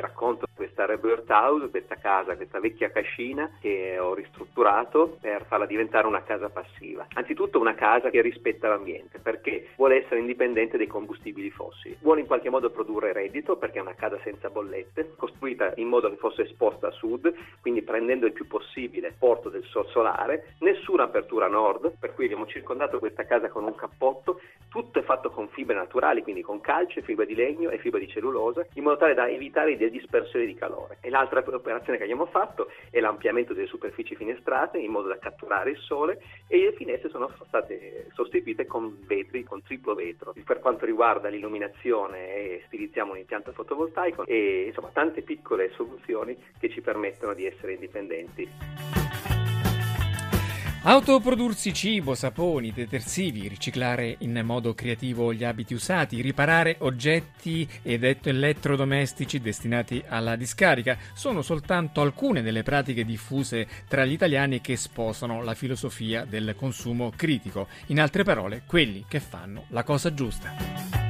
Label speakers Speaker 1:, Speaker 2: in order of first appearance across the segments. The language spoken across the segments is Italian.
Speaker 1: Racconto questa Rebirth House, questa casa, questa vecchia cascina che ho ristrutturato per farla diventare una casa passiva. Anzitutto una casa che rispetta l'ambiente perché vuole essere indipendente dai combustibili fossili, vuole in qualche modo produrre reddito perché è una casa senza bollette, costruita in modo che fosse esposta a sud, quindi prendendo il più possibile il porto del sol solare, nessuna apertura a nord, per cui abbiamo circondato questa casa con un cappotto, tutto è fatto con fibre naturali, quindi con calce, fibra di legno e fibra di cellulosa, in modo tale da evitare i dispersione di calore. E l'altra operazione che abbiamo fatto è l'ampliamento delle superfici finestrate in modo da catturare il sole e le finestre sono state sostituite con vetri, con triplo vetro. Per quanto riguarda l'illuminazione stilizziamo un impianto fotovoltaico e insomma tante piccole soluzioni che ci permettono di essere indipendenti.
Speaker 2: Autoprodursi cibo, saponi, detersivi, riciclare in modo creativo gli abiti usati, riparare oggetti ed elettrodomestici destinati alla discarica sono soltanto alcune delle pratiche diffuse tra gli italiani che sposano la filosofia del consumo critico, in altre parole quelli che fanno la cosa giusta.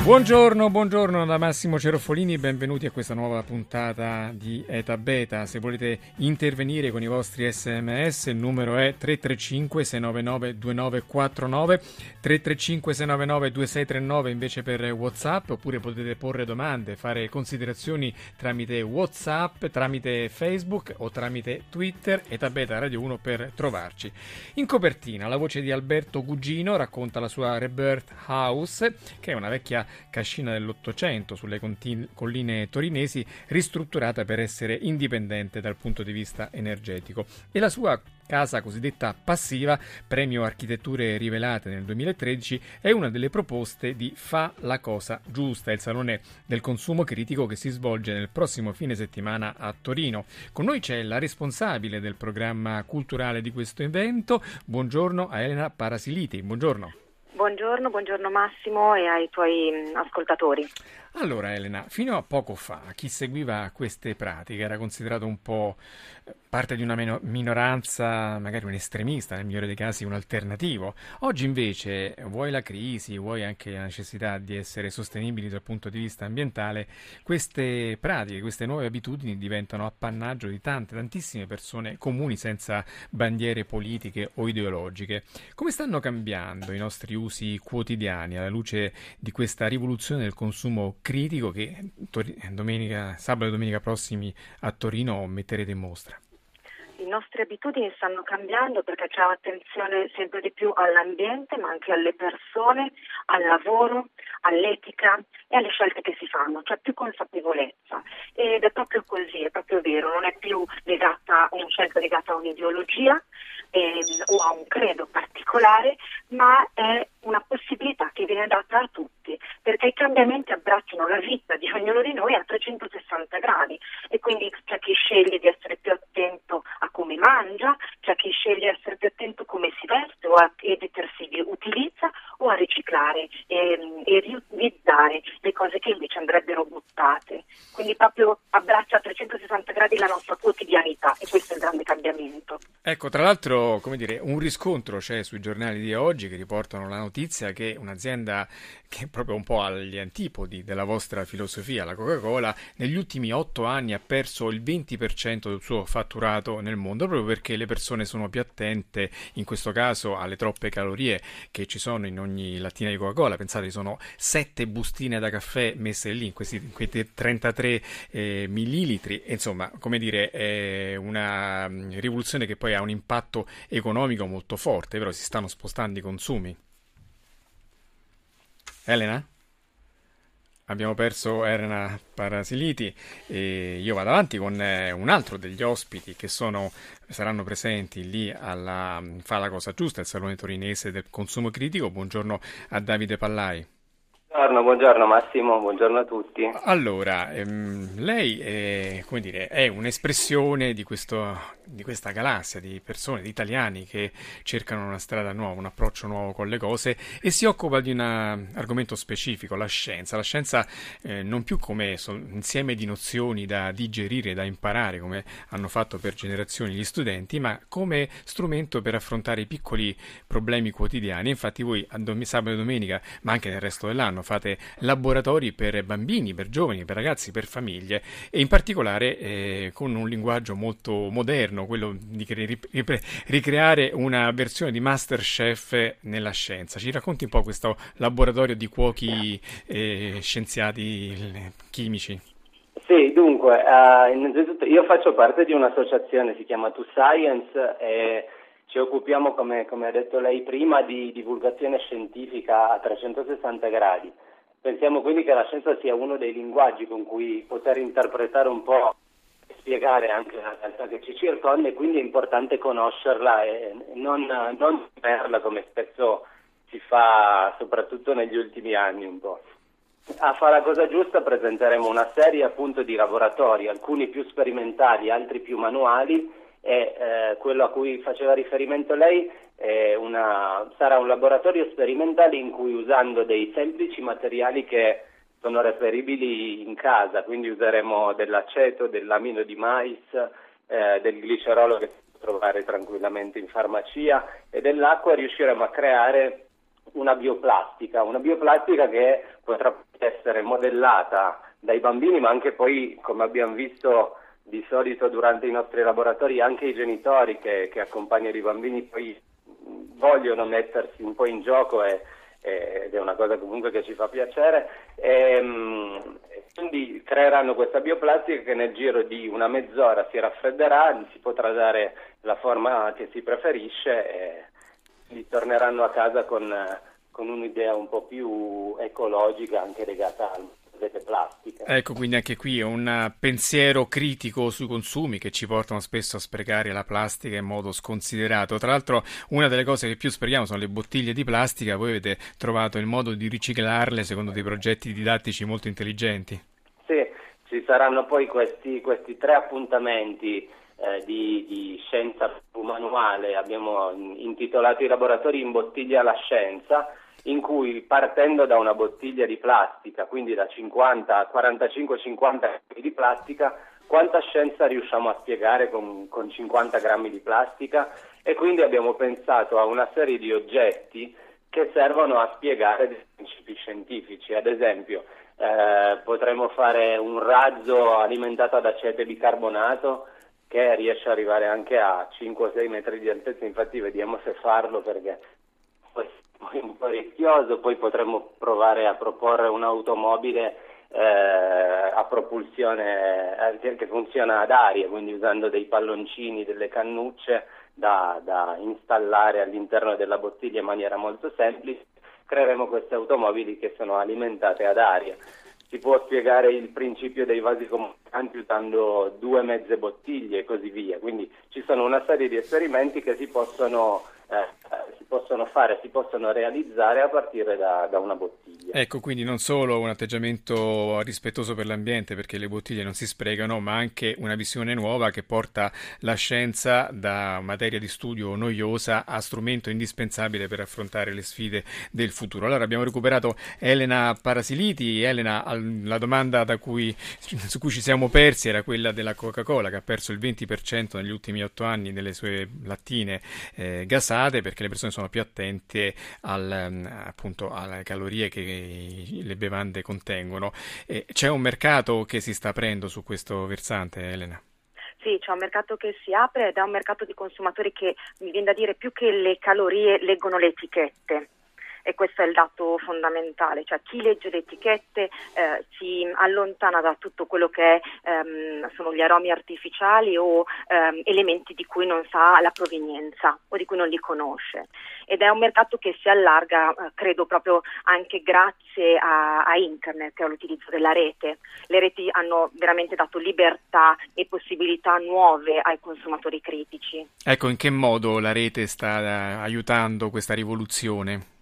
Speaker 2: Buongiorno, buongiorno da Massimo Ceroffolini, benvenuti a questa nuova puntata di Eta Beta. Se volete intervenire con i vostri sms il numero è 335 699 2949, 335 699 2639 invece per Whatsapp, oppure potete porre domande, fare considerazioni tramite Whatsapp, tramite Facebook o tramite Twitter, Eta Beta Radio 1 per trovarci. In copertina la voce di Alberto Gugino racconta la sua Rebirth House, che è una vecchia cascina dell'Ottocento sulle contini- colline torinesi, ristrutturata per essere indipendente dal punto di vista energetico. E la sua casa cosiddetta passiva, premio Architetture Rivelate nel 2013, è una delle proposte di Fa la cosa giusta, il salone del consumo critico che si svolge nel prossimo fine settimana a Torino. Con noi c'è la responsabile del programma culturale di questo evento. Buongiorno a Elena Parasiliti. Buongiorno.
Speaker 3: Buongiorno, buongiorno Massimo e ai tuoi mm, ascoltatori.
Speaker 2: Allora Elena, fino a poco fa chi seguiva queste pratiche era considerato un po' parte di una minoranza, magari un estremista, nel migliore dei casi un alternativo. Oggi invece, vuoi la crisi, vuoi anche la necessità di essere sostenibili dal punto di vista ambientale, queste pratiche, queste nuove abitudini diventano appannaggio di tante, tantissime persone comuni senza bandiere politiche o ideologiche. Come stanno cambiando i nostri usi quotidiani alla luce di questa rivoluzione del consumo critico che domenica, sabato e domenica prossimi a Torino metterete in mostra?
Speaker 3: Le nostre abitudini stanno cambiando perché c'è attenzione sempre di più all'ambiente, ma anche alle persone, al lavoro, all'etica e alle scelte che si fanno, c'è più consapevolezza. Ed è proprio così, è proprio vero, non è più legata una scelta legata a un'ideologia ehm, o a un credo particolare, ma è una possibilità che viene data a tutti, perché i cambiamenti abbracciano la vita di ognuno di noi a 360 gradi e quindi c'è chi sceglie di essere più attento a come mangia, c'è chi sceglie di essere più attento a come si veste o a che detersivi utilizza o a riciclare e, e riutilizzare le cose che invece andrebbero buttate. Quindi proprio abbraccia a 360 gradi la nostra quotidianità e questo è il grande cambiamento.
Speaker 2: Ecco, tra l'altro, come dire, un riscontro c'è sui giornali di oggi che riportano la notizia che un'azienda che è proprio un po' agli antipodi della vostra filosofia, la Coca-Cola, negli ultimi otto anni ha perso il 20% del suo fatturato nel mondo proprio perché le persone sono più attente, in questo caso, alle troppe calorie che ci sono in ogni lattina di Coca-Cola. Pensate, sono sette bustine da caffè messe lì in questi, in questi 33 eh, millilitri. Insomma, come dire, è una mm, rivoluzione che poi ha un impatto economico molto forte, però si stanno spostando i consumi. Elena? Abbiamo perso Elena Parasiliti e io vado avanti con eh, un altro degli ospiti che sono, saranno presenti lì alla Fa la cosa giusta, il salone torinese del consumo critico. Buongiorno a Davide Pallai.
Speaker 4: Buongiorno, buongiorno Massimo, buongiorno a tutti.
Speaker 2: Allora, ehm, lei è, dire, è un'espressione di, questo, di, questa galassia di persone, di italiani che cercano una strada nuova, un approccio nuovo con le cose e si occupa di un argomento specifico, la scienza. La scienza eh, non più come insieme di nozioni da digerire, da imparare, come hanno fatto per generazioni gli studenti, ma come strumento per affrontare i piccoli problemi quotidiani. Infatti voi a dom- sabato e domenica, ma anche nel resto dell'anno, fate laboratori per bambini, per giovani, per ragazzi, per famiglie e in particolare eh, con un linguaggio molto moderno, quello di ricreare una versione di Masterchef nella scienza. Ci racconti un po' questo laboratorio di cuochi eh, scienziati chimici?
Speaker 4: Sì, dunque, uh, innanzitutto io faccio parte di un'associazione, si chiama To Science e ci occupiamo, come, come, ha detto lei prima, di divulgazione scientifica a 360 gradi. Pensiamo quindi che la scienza sia uno dei linguaggi con cui poter interpretare un po' e spiegare anche la realtà che ci circonda e quindi è importante conoscerla e non, non temerla come spesso si fa soprattutto negli ultimi anni un po'. A fare la cosa giusta presenteremo una serie appunto di laboratori, alcuni più sperimentali, altri più manuali, e eh, quello a cui faceva riferimento lei una, sarà un laboratorio sperimentale in cui usando dei semplici materiali che sono reperibili in casa, quindi useremo dell'aceto, dell'amino di mais, eh, del glicerolo che si può trovare tranquillamente in farmacia e dell'acqua riusciremo a creare una bioplastica, una bioplastica che potrà essere modellata dai bambini ma anche poi, come abbiamo visto, di solito durante i nostri laboratori anche i genitori che, che accompagnano i bambini poi vogliono mettersi un po' in gioco e, e, ed è una cosa comunque che ci fa piacere e, quindi creeranno questa bioplastica che nel giro di una mezz'ora si raffredderà, si potrà dare la forma che si preferisce e torneranno a casa con, con un'idea un po' più ecologica anche legata al delle plastiche.
Speaker 2: Ecco, quindi anche qui è un pensiero critico sui consumi che ci portano spesso a sprecare la plastica in modo sconsiderato. Tra l'altro, una delle cose che più sprechiamo sono le bottiglie di plastica. Voi avete trovato il modo di riciclarle secondo dei progetti didattici molto intelligenti.
Speaker 4: Sì, ci saranno poi questi, questi tre appuntamenti. Eh, di, di, scienza manuale, abbiamo intitolato i laboratori in bottiglia la scienza, in cui partendo da una bottiglia di plastica, quindi da 50 a 45-50 grammi di plastica, quanta scienza riusciamo a spiegare con, con 50 grammi di plastica e quindi abbiamo pensato a una serie di oggetti che servono a spiegare dei principi scientifici. Ad esempio, eh, potremmo fare un razzo alimentato ad aceto bicarbonato che riesce ad arrivare anche a 5-6 metri di altezza, infatti vediamo se farlo perché poi un po' rischioso, poi potremmo provare a proporre un'automobile eh, a propulsione eh, che funziona ad aria, quindi usando dei palloncini, delle cannucce da, da installare all'interno della bottiglia in maniera molto semplice. Creeremo queste automobili che sono alimentate ad aria. Si può spiegare il principio dei vasi comunicanti usando due mezze bottiglie e così via. Quindi ci sono una serie di esperimenti che si possono eh, si possono fare, si possono realizzare a partire da, da, una bottiglia.
Speaker 2: Ecco, quindi non solo un atteggiamento rispettoso per l'ambiente, perché le bottiglie non si sprecano, ma anche una visione nuova che porta la scienza da materia di studio noiosa a strumento indispensabile per affrontare le sfide del futuro. Allora abbiamo recuperato Elena Parasiliti. Elena, la domanda cui, su cui ci siamo persi era quella della Coca-Cola, che ha perso il 20% negli ultimi otto anni delle sue lattine eh, gasate passate perché le persone sono più attente al, mm, appunto, alle calorie che le bevande contengono. E c'è un mercato che si sta aprendo su questo versante, Elena?
Speaker 3: Sì, c'è un mercato che si apre ed è un mercato di consumatori che mi viene da dire più che le calorie leggono le etichette e questo è il dato fondamentale, cioè chi legge le etichette eh, si allontana da tutto quello che ehm, sono gli aromi artificiali o ehm, elementi di cui non sa la provenienza o di cui non li conosce ed è un mercato che si allarga eh, credo proprio anche grazie a, a internet e all'utilizzo della rete. Le reti hanno veramente dato libertà e possibilità nuove ai consumatori critici.
Speaker 2: Ecco, in che modo la rete sta aiutando questa rivoluzione?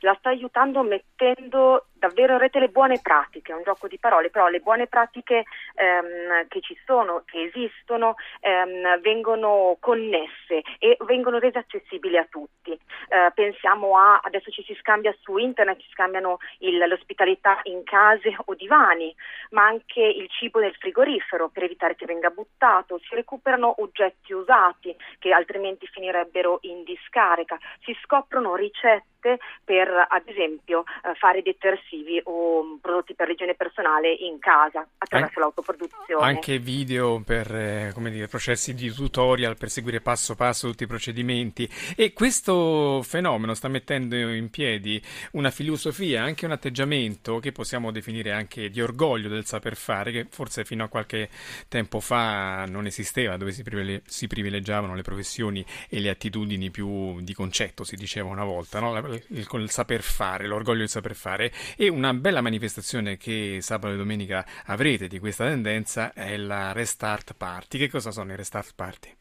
Speaker 3: La sta aiutando mettendo davvero avrete le buone pratiche, è un gioco di parole, però le buone pratiche ehm, che ci sono, che esistono, ehm, vengono connesse e vengono rese accessibili a tutti. Eh, pensiamo a, adesso ci si scambia su internet, ci scambiano il, l'ospitalità in case o divani, ma anche il cibo nel frigorifero per evitare che venga buttato, si recuperano oggetti usati che altrimenti finirebbero in discarica, si scoprono ricette per ad esempio eh, fare detersivi o mm, prodotti per l'igiene personale in casa attraverso An- l'autoproduzione.
Speaker 2: Anche video per eh, dire, processi di tutorial per seguire passo passo tutti i procedimenti e questo fenomeno sta mettendo in piedi una filosofia, anche un atteggiamento che possiamo definire anche di orgoglio del saper fare che forse fino a qualche tempo fa non esisteva, dove si, privile- si privilegiavano le professioni e le attitudini più di concetto, si diceva una volta, no? il, il saper fare, l'orgoglio del saper fare e una bella manifestazione che sabato e domenica avrete di questa tendenza è la Restart Party. Che cosa sono i Restart Party?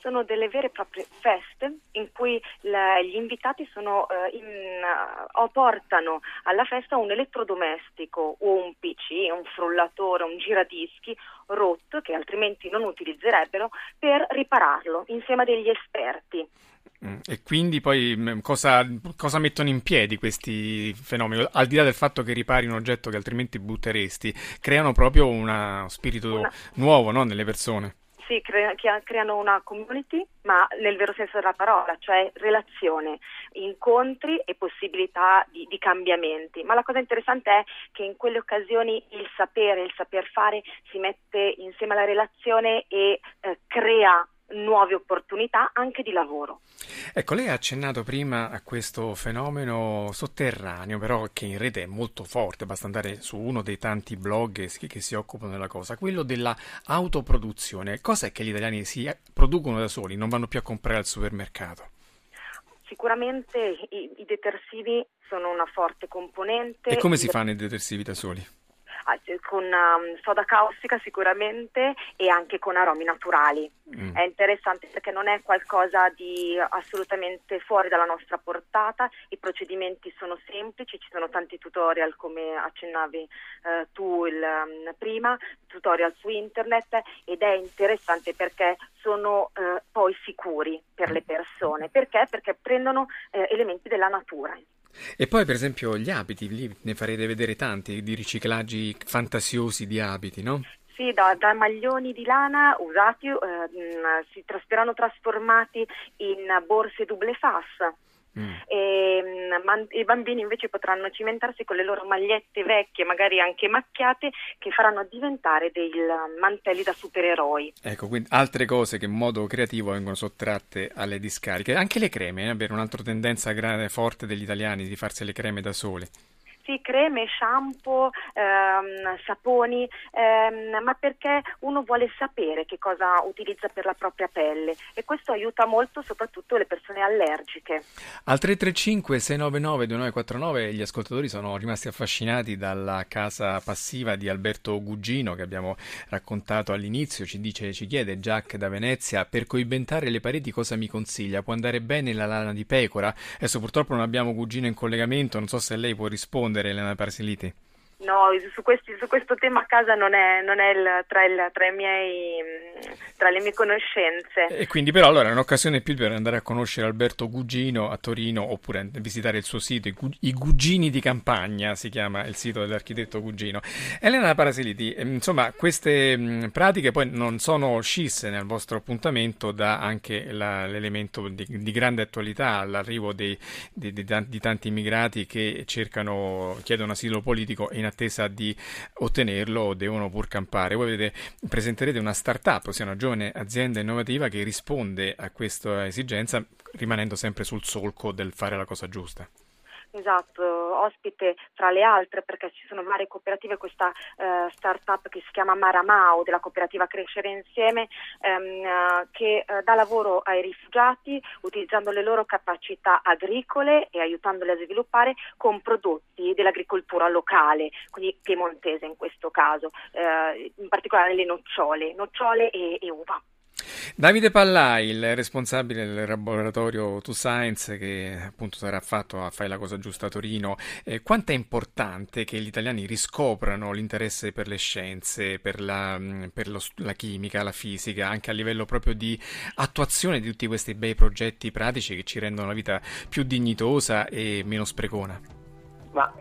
Speaker 3: Sono delle vere e proprie feste in cui la, gli invitati sono, uh, in, uh, portano alla festa un elettrodomestico o un PC, un frullatore, un giradischi rotto che altrimenti non utilizzerebbero per ripararlo insieme a degli esperti.
Speaker 2: Mm, e quindi poi mm, cosa, cosa, mettono in piedi questi fenomeni? Al di là del fatto che ripari un oggetto che altrimenti butteresti, creano proprio uno spirito una... nuovo no? nelle persone.
Speaker 3: Sì, cre- creano una community, ma nel vero senso della parola, cioè relazione, incontri e possibilità di, di cambiamenti. Ma la cosa interessante è che in quelle occasioni il sapere, il saper fare si mette insieme alla relazione e eh, crea nuove opportunità anche di lavoro.
Speaker 2: Ecco, lei ha accennato prima a questo fenomeno sotterraneo, però che in rete è molto forte, basta andare su uno dei tanti blog che si occupano della cosa, quello della autoproduzione. Cos'è che gli italiani si producono da soli, non vanno più a comprare al supermercato?
Speaker 3: Sicuramente i, i detersivi sono una forte componente.
Speaker 2: E come si fanno i detersivi da soli?
Speaker 3: Ah, con um, soda caustica sicuramente e anche con aromi naturali. Mm. È interessante perché non è qualcosa di assolutamente fuori dalla nostra portata, i procedimenti sono semplici, ci sono tanti tutorial come accennavi eh, tu il, um, prima, tutorial su internet ed è interessante perché sono eh, poi sicuri per le persone. Perché? Perché prendono eh, elementi della natura.
Speaker 2: E poi, per esempio, gli abiti, lì ne farete vedere tanti di riciclaggi fantasiosi di abiti, no?
Speaker 3: Sì, da, da maglioni di lana usati eh, si saranno trasformati in borse double face Mm. E, mm, man, I bambini invece potranno cimentarsi con le loro magliette vecchie, magari anche macchiate, che faranno diventare dei mantelli da supereroi.
Speaker 2: Ecco, quindi altre cose che in modo creativo vengono sottratte alle discariche. Anche le creme, eh, avere un'altra tendenza grande, forte degli italiani di farsi le creme da soli
Speaker 3: sì, creme, shampoo, ehm, saponi, ehm, ma perché uno vuole sapere che cosa utilizza per la propria pelle e questo aiuta molto soprattutto le persone allergiche.
Speaker 2: Al 335 699 2949 gli ascoltatori sono rimasti affascinati dalla casa passiva di Alberto Gugino che abbiamo raccontato all'inizio, ci dice, ci chiede Jack da Venezia, per coibentare le pareti cosa mi consiglia? Può andare bene la lana di pecora? Adesso purtroppo non abbiamo Gugino in collegamento, non so se lei può rispondere ridere le mie barzellite
Speaker 3: No, su, questi, su, questo tema a casa non è, non è il, tra, il, tra, miei, tra, le mie conoscenze.
Speaker 2: E quindi però allora è un'occasione più per andare a conoscere Alberto Gugino a Torino oppure visitare il suo sito, i, Gugini di Campagna si chiama il sito dell'architetto Gugino. Elena Parasiliti, ehm, insomma queste pratiche poi non sono scisse nel vostro appuntamento da anche la, l'elemento di, di, grande attualità, all'arrivo dei, di, di, di tanti immigrati che cercano, chiedono asilo politico in attesa di ottenerlo devono pur campare. Voi vedete, presenterete una startup, ossia una giovane azienda innovativa che risponde a questa esigenza rimanendo sempre sul solco del fare la cosa giusta.
Speaker 3: Esatto, ospite tra le altre perché ci sono varie cooperative, questa eh, start-up che si chiama Maramao della cooperativa Crescere Insieme ehm, che eh, dà lavoro ai rifugiati utilizzando le loro capacità agricole e aiutandoli a sviluppare con prodotti dell'agricoltura locale, quindi piemontese in questo caso, eh, in particolare le nocciole, nocciole e, e uva.
Speaker 2: Davide Pallai, il responsabile del laboratorio To Science che appunto sarà fatto a Fai la cosa giusta a Torino, eh, quanto è importante che gli italiani riscoprano l'interesse per le scienze, per, la, mm, per lo, la, chimica, la fisica, anche a livello proprio di attuazione di tutti questi bei progetti pratici che ci rendono la vita più dignitosa e meno sprecona?
Speaker 4: Ma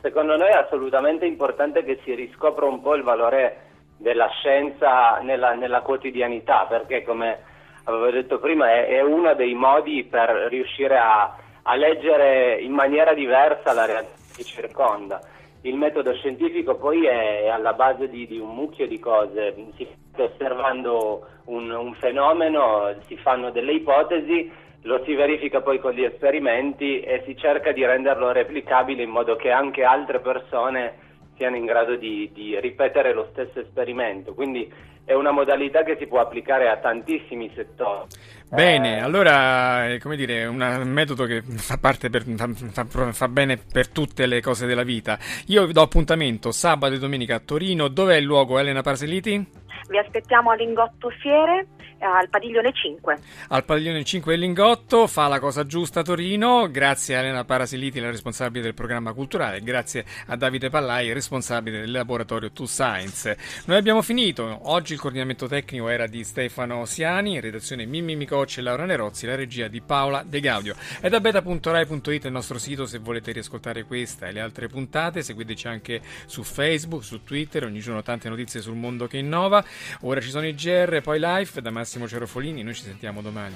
Speaker 4: secondo noi è assolutamente importante che si riscopra un po' il valore della scienza nella, nella quotidianità, perché come avevo detto prima è, è uno dei modi per riuscire a, a, leggere in maniera diversa la realtà che ci circonda. Il metodo scientifico poi è alla base di, di un mucchio di cose, si sta osservando un, un fenomeno, si fanno delle ipotesi, lo si verifica poi con gli esperimenti e si cerca di renderlo replicabile in modo che anche altre persone siano in grado di, di, ripetere lo stesso esperimento. Quindi è una modalità che si può applicare a tantissimi settori.
Speaker 2: Bene, eh... allora è come dire, un metodo che fa, parte per, fa, fa, fa, bene per tutte le cose della vita. Io vi do appuntamento sabato e domenica a Torino. Dov'è il luogo, Elena Parseliti?
Speaker 3: Vi aspettiamo a Lingotto Fiere al padiglione 5.
Speaker 2: Al padiglione 5 del Lingotto, fa la cosa giusta Torino. Grazie a Elena Parasiliti, la responsabile del programma culturale. Grazie a Davide Pallai, responsabile del laboratorio To Science. Noi abbiamo finito. Oggi il coordinamento tecnico era di Stefano Siani, in redazione Mimmi Micocci e Laura Nerozzi, la regia di Paola De Gaudio. È da beta.rai.it il nostro sito se volete riascoltare questa e le altre puntate. Seguiteci anche su Facebook, su Twitter, ogni giorno tante notizie sul mondo che innova. Ora ci sono i GR, poi live da Massimo Cerofolini. Noi ci sentiamo domani.